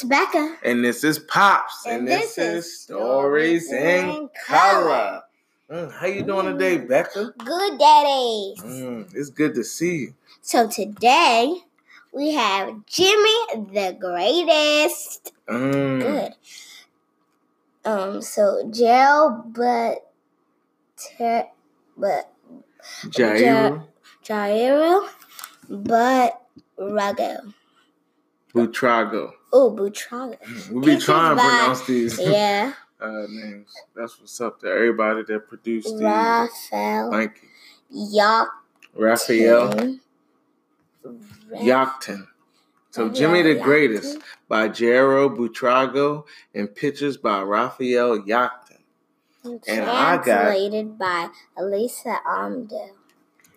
It's Becca. And this is Pops. And, this, is Stories in Color. Mm, how you doing today, Becca? Good daddies. Mm, it's good to see you. So today we have Jimmy the greatest. Mm. Good. Um. So Gerald, but ter- but Jairo, Jairo, but Rago. Butrago. Oh, Butrago. We be Pictures trying to pronounce these Yeah. uh, names. That's what's up to everybody that produced these. Raphael. Thank you. Yacht. Raphael Yachten. So Jimmy the Greatest by Jairo Butrago and pictures by Raphael Yachten. And I got- Translated by Elisa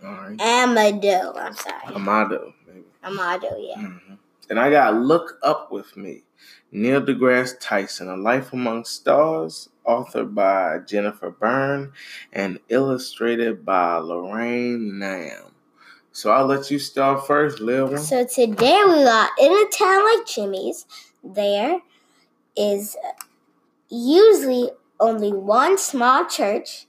right. Amado. I'm sorry. Amado, maybe. Amado, yeah. Mhm. And I got Look Up With Me, Neil deGrasse Tyson, A Life Among Stars, authored by Jennifer Berne and illustrated by Lorraine Nam. So I'll let you start first, little one. So today we are in a town like Jimmy's, there is usually only one small church,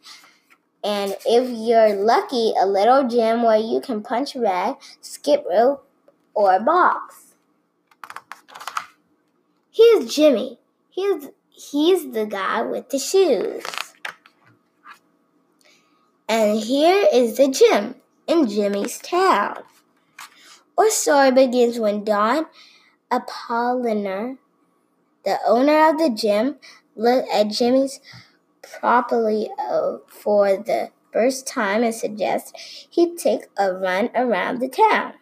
and if you're lucky, a little gym where you can punch a bag, skip rope, or box. Here's Jimmy. He's he's the guy with the shoes. And here is the gym in Jimmy's town. Our story begins when Don Apolinar, the owner of the gym, looked at Jimmy's properly uh, for the first time and suggested he take a run around the town.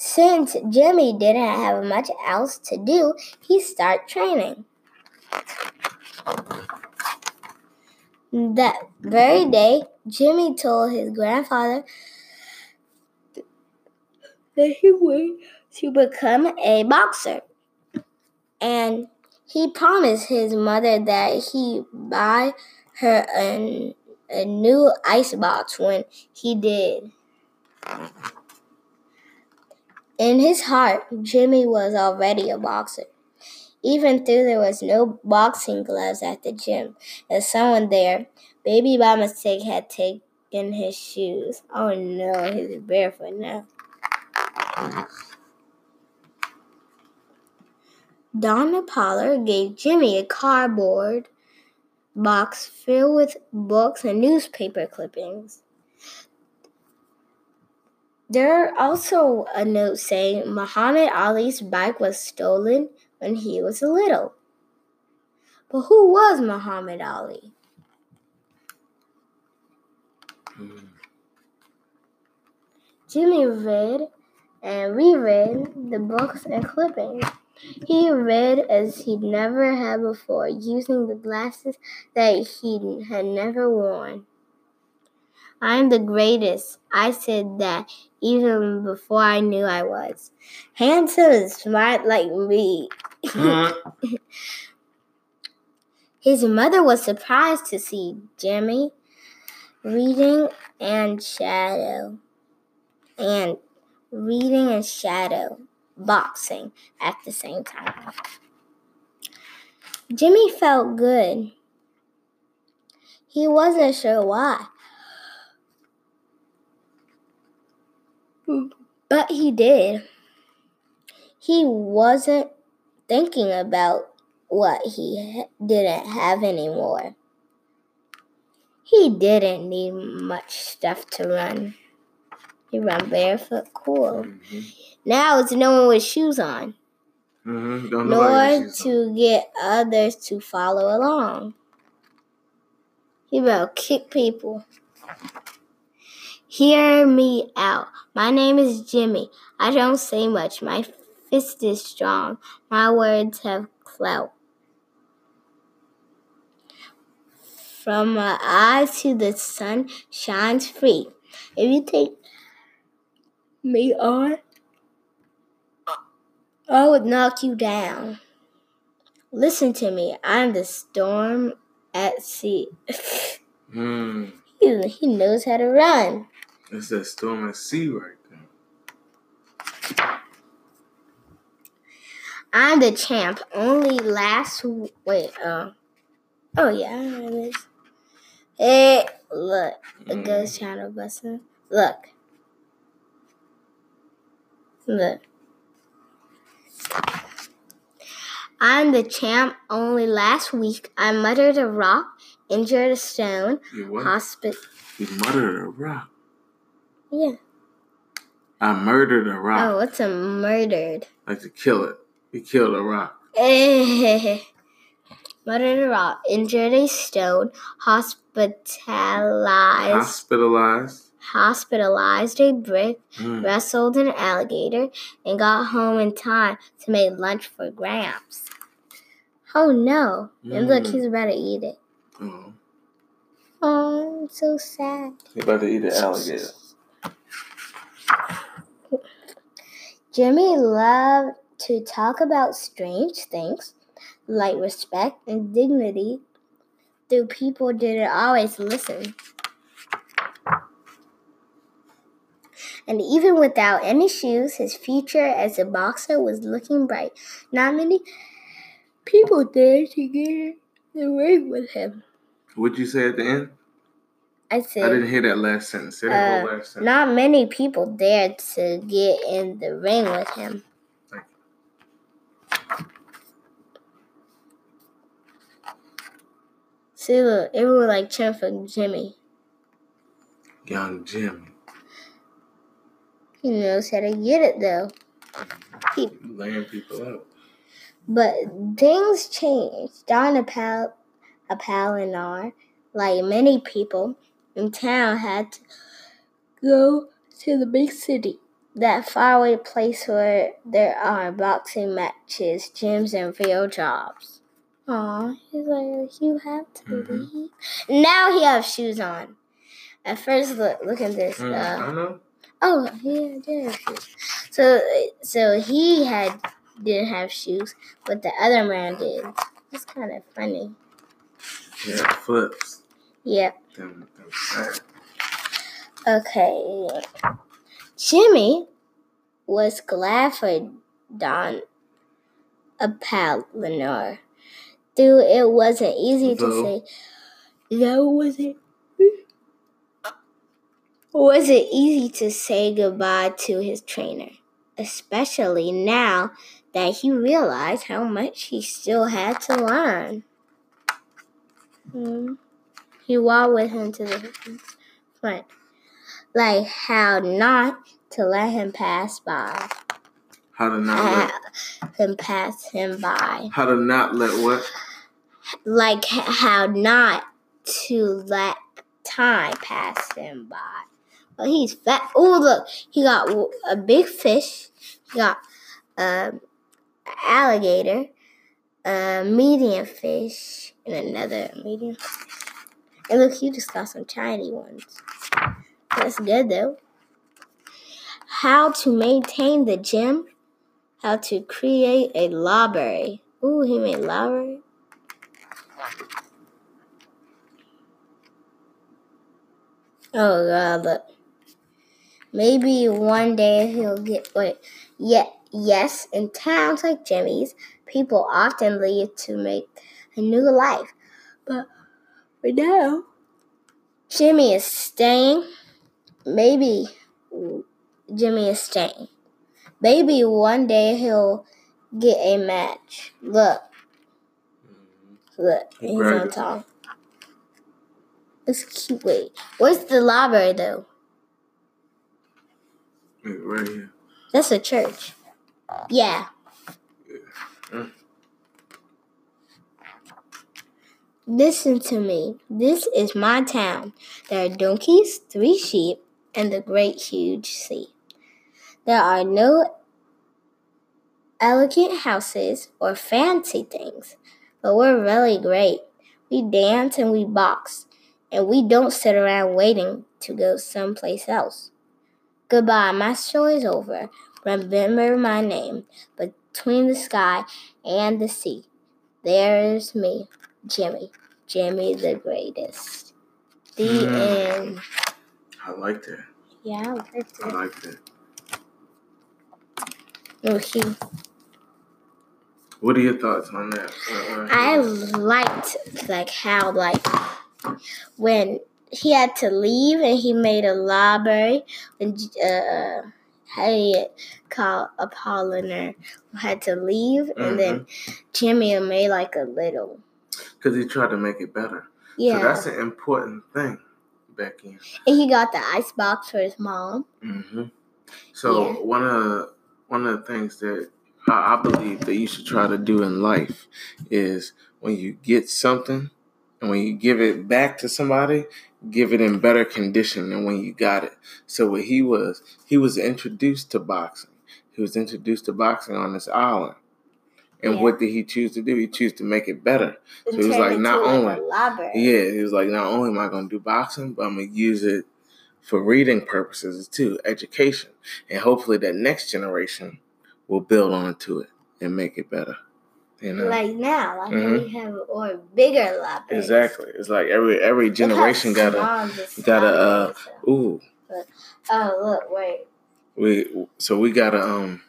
Since Jimmy didn't have much else to do, he started training. That very day, Jimmy told his grandfather that he wanted to become a boxer. And he promised his mother that he'd buy her a, a new ice box when he did. In his heart, Jimmy was already a boxer. Even though there was no boxing gloves at the gym, and someone there, baby by mistake, had taken his shoes. Oh no, he's barefoot now. Donna Pollard gave Jimmy a cardboard box filled with books and newspaper clippings. There are also a note saying Muhammad Ali's bike was stolen when he was little. But who was Muhammad Ali? Mm. Jimmy read and reread the books and clippings. He read as he'd never had before, using the glasses that he had never worn. I'm the greatest. I said that even before I knew I was. Handsome and smart like me. Mm. His mother was surprised to see Jimmy reading and shadow and reading and shadow boxing at the same time. Jimmy felt good. He wasn't sure why. But he did. He wasn't thinking about what he didn't have anymore. He didn't need much stuff to run. He ran barefoot, cool. Mhm. Now it's no one with shoes on, Mhm. Why nor to get others to follow along. He will kick people. Hear me out. My name is Jimmy. I don't say much. My fist is strong. My words have clout. From my eyes to the sun shines free. If you take me on, I would knock you down. Listen to me. I'm the storm at sea. Mm. He, he knows how to run. It's that storm at sea right there. I'm the champ. Only last wait. Uh, oh yeah, I know this. Hey, look, a Mm. ghost channel busting. Look, look. I'm the champ. Only last week, I muttered a rock, injured a stone, You what? You murdered a rock. Yeah. I murdered a rock. Oh, what's a murdered? Like to kill it. You killed a rock. murdered a rock, injured a stone, hospitalized, Hospitalized. hospitalized a brick, Mm. wrestled an alligator, and got home in time to make lunch for Gramps. Oh no! And look, Mm. he's about to eat it. Oh. Oh, I'm so sad. You about to eat an alligator. Jimmy loved to talk about strange things like respect and dignity, though people didn't always listen. And even without any shoes, his future as a boxer was looking bright. Not many people dared to get in the ring with him. What'd you say at the end? I said. I didn't hear that last sentence. That Uh, last sentence. not many people dared to get in the ring with him. See, look, everyone like cheering for Jimmy. Young Jimmy. He knows how to get it though. You laying people out. But things changed. Donna Apal- Apolinar, like many people in town, had to go to the big city. That faraway place where there are boxing matches, gyms, and real jobs. Aw, he's like, you have to Mhm. leave. Now he has shoes on. At first, look, look at this. Mm, Uh, I know. Oh, he did have shoes. So, so he had didn't have shoes, but the other man did. It's kind of funny. Yeah, flips. Yep. Them, them. Okay. Jimmy was glad for Don Apolinar, though it wasn't easy to say. Though wasn't. Was it easy to say goodbye to his trainer, especially now that he realized how much he still had to learn? Hmm. He walked with him to the front, like how not to let him pass by. How to not let, him pass him by, how to not let what? like how not to let time pass him by. But he's fat. Oh, look, he got a big fish. He got um, alligator, a medium fish, and another medium. And look, he just got some tiny ones. That's good though. How to maintain the gym. How to create a library. Ooh, he made library. Oh god, look. Maybe one day he'll get wait. Yeah, yes, in towns like Jimmy's, people often leave to make a new life. But for now, Jimmy is staying. Maybe Jimmy is staying. Maybe one day he'll get a match. Look, mm-hmm. look, he's on top. It's cute. Wait, where's the library though? Yeah, Right here. That's a church. Yeah. Mm. Listen to me. This is my town. There are donkeys, three sheep, and the great huge sea. There are no elegant houses or fancy things, but we're really great. We dance and we box, and we don't sit around waiting to go someplace else. Goodbye, my story's over. Remember my name between the sky and the sea. There's me, Jimmy. Jimmy the greatest. The Mm. end. I like that. Yeah, I liked it. like that. Oh, he. What are your thoughts on that? I liked like how like when he had to leave and he made a library when uh, Harriet called Apollinaire had to leave mm-hmm. and then mm-hmm. Jimmy made like a little because he tried to make it better. Yeah, so that's an important thing, Becky. And he got the ice box for his mom. Mm-hmm. So yeah. one of the, one of the things that I believe that you should try to do in life is when you get something and when you give it back to somebody, give it in better condition than when you got it. So what he was, he was introduced to boxing. He was introduced to boxing on this island. And yeah. what did he choose to do? He chose to make it better. so he was like, not only, yeah, he was like, not only am I going to do boxing, but I'm going to use it for reading purposes too, education, and hopefully that next generation will build onto it and make it better. You know? Like now, like mm-hmm. we have or bigger libraries. Exactly. It's like every every generation got a got a uh, ooh. Oh look, wait. We so we got a um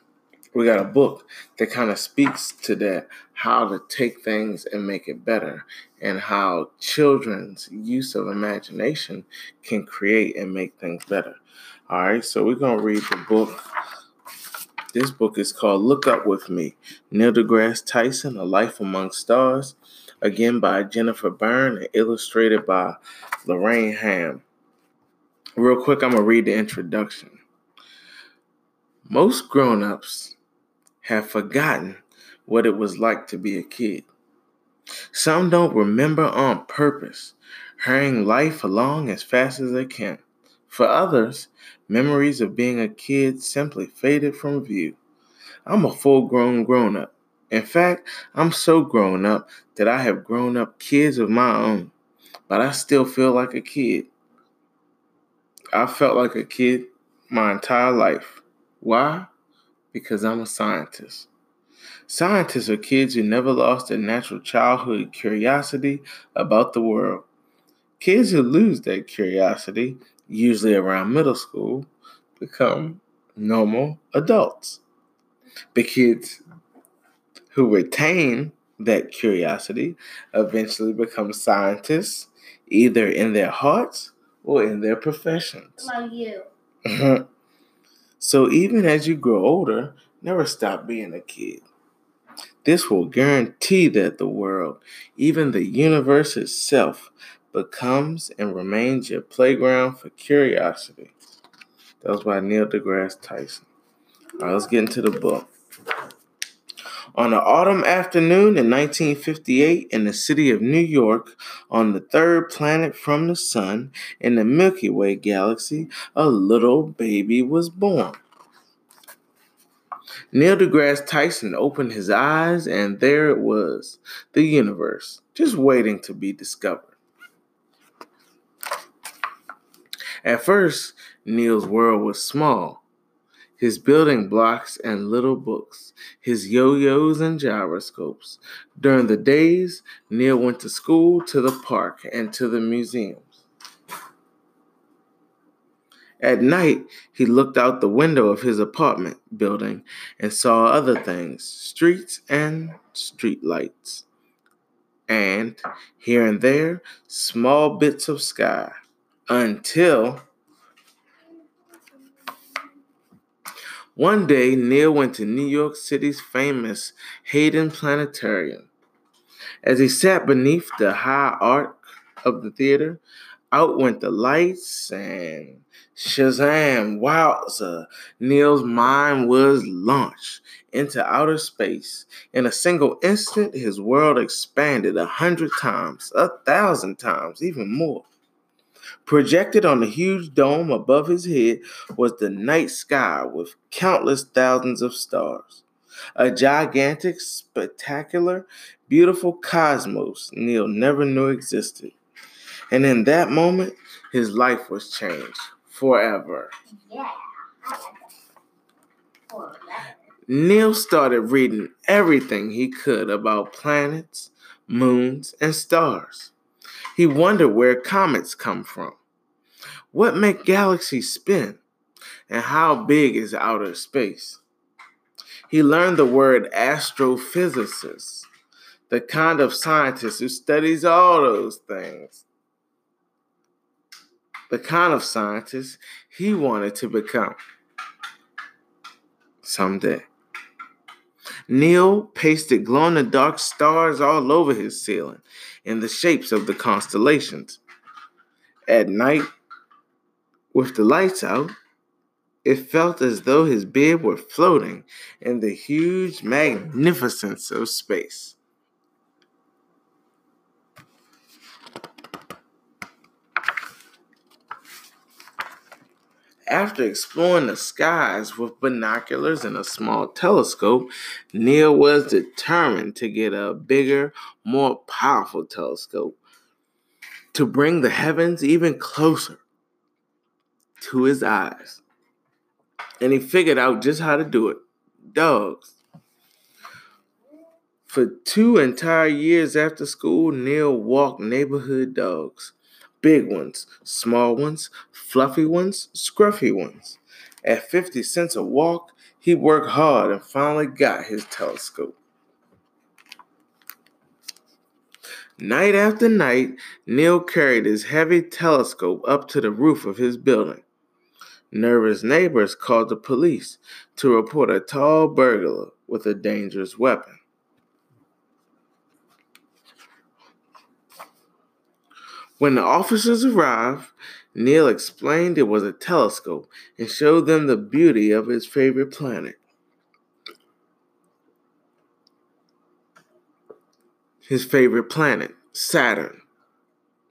we got a book that kind of speaks to that how to take things and make it better and how children's use of imagination can create and make things better. All right, so we're going to read the book this book is called Look Up With Me Neil deGrasse Tyson, A Life Among Stars, again by Jennifer Berne and illustrated by Lorraine Ham. Real quick, I'm going to read the introduction. Most grown ups have forgotten what it was like to be a kid. Some don't remember on purpose, hurrying life along as fast as they can. For others, memories of being a kid simply faded from view. I'm a full grown grown up. In fact, I'm so grown up that I have grown up kids of my own, but I still feel like a kid. I felt like a kid my entire life. Why? Because I'm a scientist. Scientists are kids who never lost their natural childhood curiosity about the world. Kids who lose that curiosity usually around middle school, become normal adults. The kids who retain that curiosity eventually become scientists, either in their hearts or in their professions. Like you. so even as you grow older, never stop being a kid. This will guarantee that the world, even the universe itself, becomes and remains your playground for curiosity. That was by Neil deGrasse Tyson. All right, let's get into the book. On an autumn afternoon in 1958 in the city of New York, on the third planet from the sun in the Milky Way galaxy, a little baby was born. Neil deGrasse Tyson opened his eyes, and there it was the universe, just waiting to be discovered. At first, Neil's world was small. His building blocks and little books, his yo yos and gyroscopes. During the days, Neil went to school, to the park, and to the museums. At night, he looked out the window of his apartment building and saw other things streets and street lights. And here and there, small bits of sky until one day Neil went to New York City's famous Hayden Planetarium. As he sat beneath the high arch of the theater, out went the lights and Shazam, wowza, Neil's mind was launched into outer space. In a single instant, his world expanded a hundred times, a thousand times, even more. Projected on the huge dome above his head was the night sky with countless thousands of stars. A gigantic, spectacular, beautiful cosmos Neil never knew existed. And in that moment, his life was changed forever. Yeah. Neil started reading everything he could about planets, moons, and stars. He wondered where comets come from. What make galaxies spin? And how big is outer space? He learned the word astrophysicist, the kind of scientist who studies all those things. The kind of scientist he wanted to become someday. Neil pasted glow in the dark stars all over his ceiling in the shapes of the constellations. At night, with the lights out, it felt as though his bed were floating in the huge magnificence of space. After exploring the skies with binoculars and a small telescope, Neil was determined to get a bigger, more powerful telescope to bring the heavens even closer to his eyes. And he figured out just how to do it dogs. For two entire years after school, Neil walked neighborhood dogs big ones, small ones, fluffy ones, scruffy ones. At 50 cents a walk, he worked hard and finally got his telescope. Night after night, Neil carried his heavy telescope up to the roof of his building. Nervous neighbors called the police to report a tall burglar with a dangerous weapon. When the officers arrived, Neil explained it was a telescope and showed them the beauty of his favorite planet. His favorite planet, Saturn,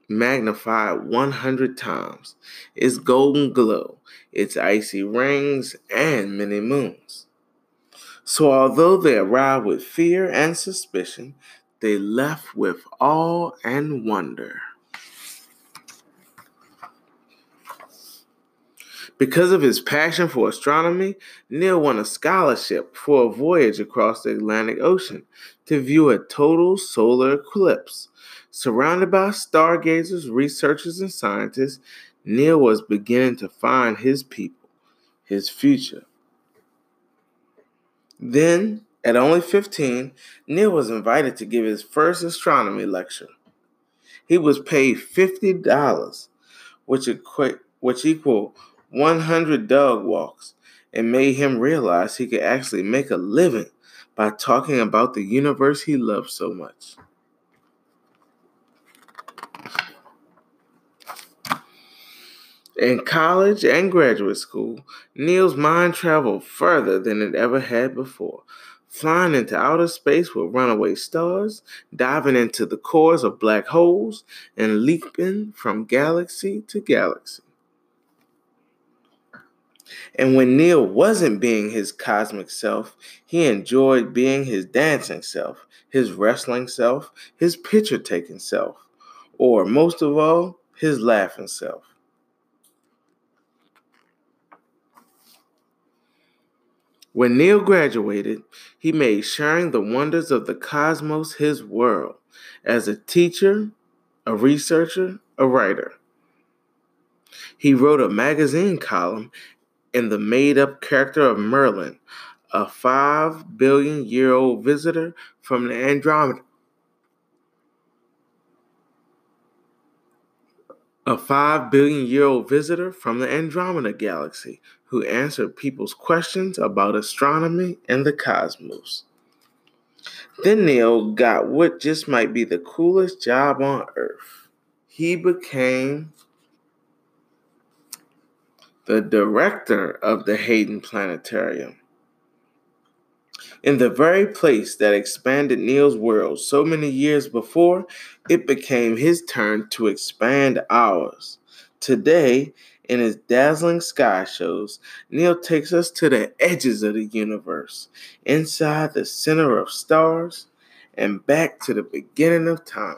magnified 100 times, its golden glow, its icy rings, and many moons. So, although they arrived with fear and suspicion, they left with awe and wonder. Because of his passion for astronomy, Neil won a scholarship for a voyage across the Atlantic Ocean to view a total solar eclipse. Surrounded by stargazers, researchers, and scientists, Neil was beginning to find his people, his future. Then, at only 15, Neil was invited to give his first astronomy lecture. He was paid $50, which equate which equal 100 dog walks and made him realize he could actually make a living by talking about the universe he loved so much. In college and graduate school, Neil's mind traveled further than it ever had before, flying into outer space with runaway stars, diving into the cores of black holes, and leaping from galaxy to galaxy. And when Neil wasn't being his cosmic self, he enjoyed being his dancing self, his wrestling self, his picture taking self, or most of all, his laughing self. When Neil graduated, he made sharing the wonders of the cosmos his world as a teacher, a researcher, a writer. He wrote a magazine column in the made up character of Merlin, a five billion year old visitor from the Andromeda. A five billion year old visitor from the Andromeda galaxy who answered people's questions about astronomy and the cosmos. Then Neil got what just might be the coolest job on earth. He became the director of the Hayden Planetarium. In the very place that expanded Neil's world so many years before, it became his turn to expand ours. Today, in his dazzling sky shows, Neil takes us to the edges of the universe, inside the center of stars, and back to the beginning of time.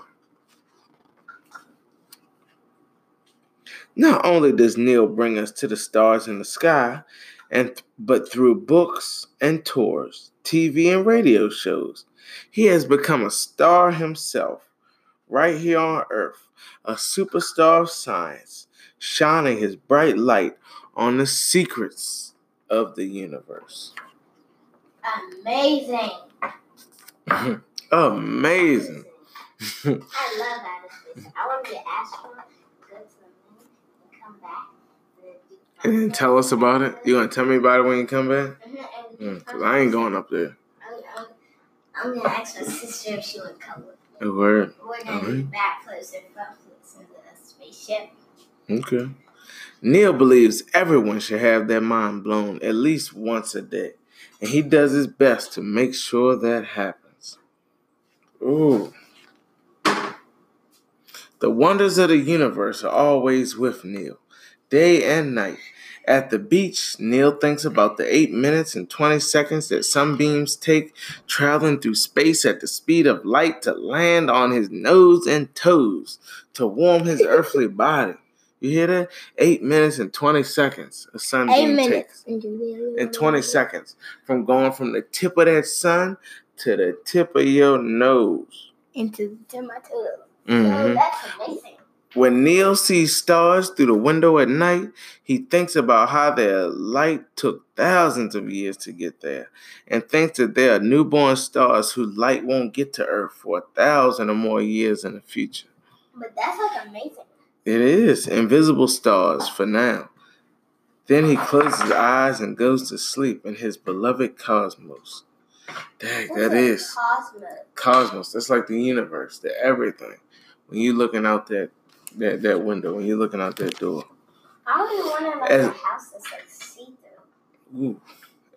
Not only does Neil bring us to the stars in the sky, and but through books and tours, TV and radio shows, he has become a star himself, right here on Earth, a superstar of science, shining his bright light on the secrets of the universe. Amazing. Amazing. I love space. I want to be an astronaut, go to the moon, and come back. And then tell us about it. You gonna tell me about it when you come back? Mm, Cause I ain't going up there. I'm, gonna ask my sister if she would come with me. A word. We're gonna be Alright. back flips and front flips in the spaceship. Okay. Neil believes everyone should have their mind blown at least once a day, and he does his best to make sure that happens. Ooh. The wonders of the universe are always with Neil, day and night. At the beach, Neil thinks about the 8 minutes and 20 seconds that sunbeams take traveling through space at the speed of light to land on his nose and toes to warm his earthly body. You hear that? 8 minutes and 20 seconds a Eight sunbeam minutes. takes. In 20 seconds. From going from the tip of that sun to the tip of your nose. Into the tomato. Mhm. Oh, that's amazing. When Neil sees stars through the window at night, he thinks about how their light took thousands of years to get there, and thinks that there are newborn stars whose light won't get to Earth for a thousand or more years in the future. But that's like amazing. It is invisible stars for now. Then he closes his eyes and goes to sleep in his beloved cosmos. Dang, that What's is Cosmos. cosmos. That's like the universe, the everything. When you're looking out that that, that window, when you're looking out that door. I only wanted like As- a house that's like see through.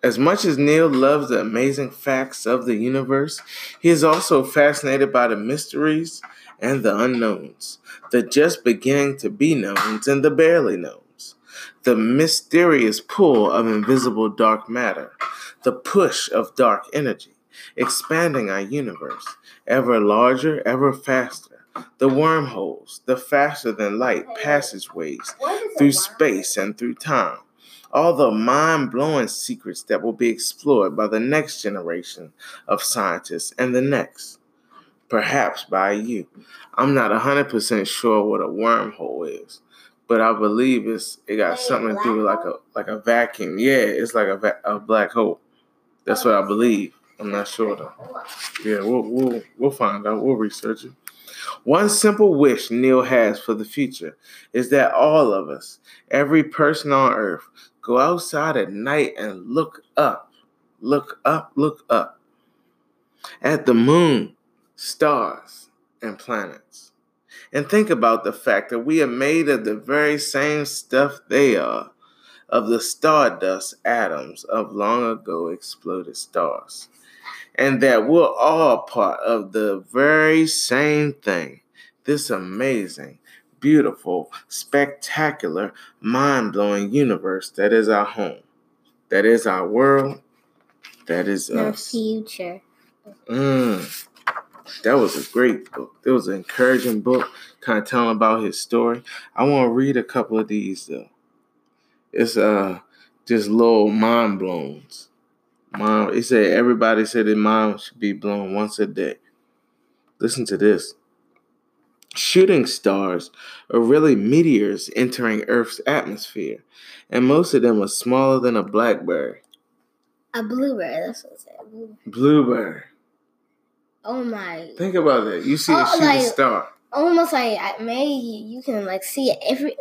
As much as Neil loves the amazing facts of the universe, he is also fascinated by the mysteries and the unknowns, the just beginning to be knowns and the barely knowns, the mysterious pull of invisible dark matter, the push of dark energy, expanding our universe, ever larger, ever faster, the wormholes, the faster than light passageways, What is a through space and through time. All the mind blowing secrets that will be explored by the next generation of scientists and the next, perhaps by you. I'm not 100% sure what a wormhole is, but I believe it's it got something to do with like a like a vacuum. Yeah, it's like a, va- a black hole. That's what I believe. I'm not sure though. Yeah, we'll, we'll, we'll find out. We'll research it. One simple wish Neil has for the future is that all of us, every person on earth, go outside at night and look up, look up, look up at the moon, stars, and planets. And think about the fact that we are made of the very same stuff they are, of the stardust atoms of long ago exploded stars and that we're all part of the very same thing. This amazing, beautiful, spectacular, mind blowing universe that is our home, that is our world, that is our future. Mm. That was a great book. It was an encouraging book, kind of telling about his story. I want to read a couple of these though. It's uh just little mind blowns. Mom, it said everybody said their mind should be blown once a day. Listen to this. Shooting stars are really meteors entering Earth's atmosphere, and most of them are smaller than a blackberry. A bluebird. That's what it said. Bluebird. Blueberry. Oh my. Think about that. You see a Oh, shooting like- star. Almost like maybe you can like see it every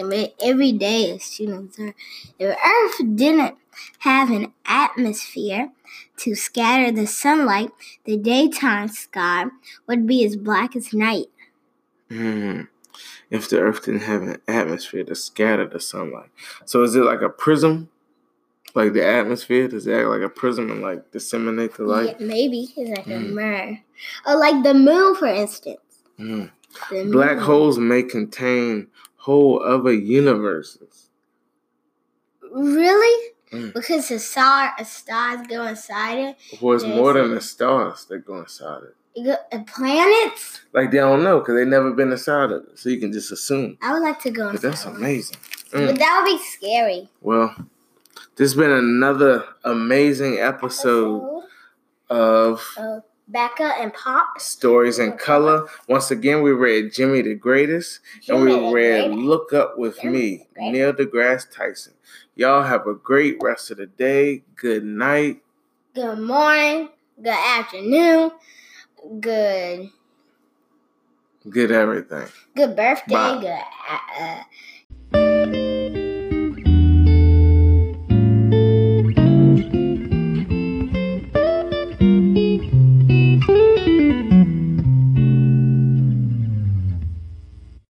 like every day is shooting star. If Earth didn't have an atmosphere to scatter the sunlight, the daytime sky would be as black as night. Hmm. If the Earth didn't have an atmosphere to scatter the sunlight, so is it like a prism? Like the atmosphere does it act like a prism and like disseminate the light? Yeah, maybe it's like a Mm. mirror. Or like the moon, for instance. The Black holes may contain whole other universes. Really? Mm. Because the star, a stars go inside it. Or it's more than the stars that go inside it. and planets. Like they don't know because they never been inside of it, so you can just assume. I would like to go But inside. that's amazing. But Mm. that would be scary. Well, this has been another amazing episode of of Becca and Pop. Stories in Color. Once again, we read Jimmy the Greatest, and we read Greatest. Look Up with Jimmy Me, Greatest. Neil deGrasse Tyson. Y'all have a great rest of the day. Good night. good morning, good afternoon, good Good everything. good birthday, Bye. good. Uh, uh,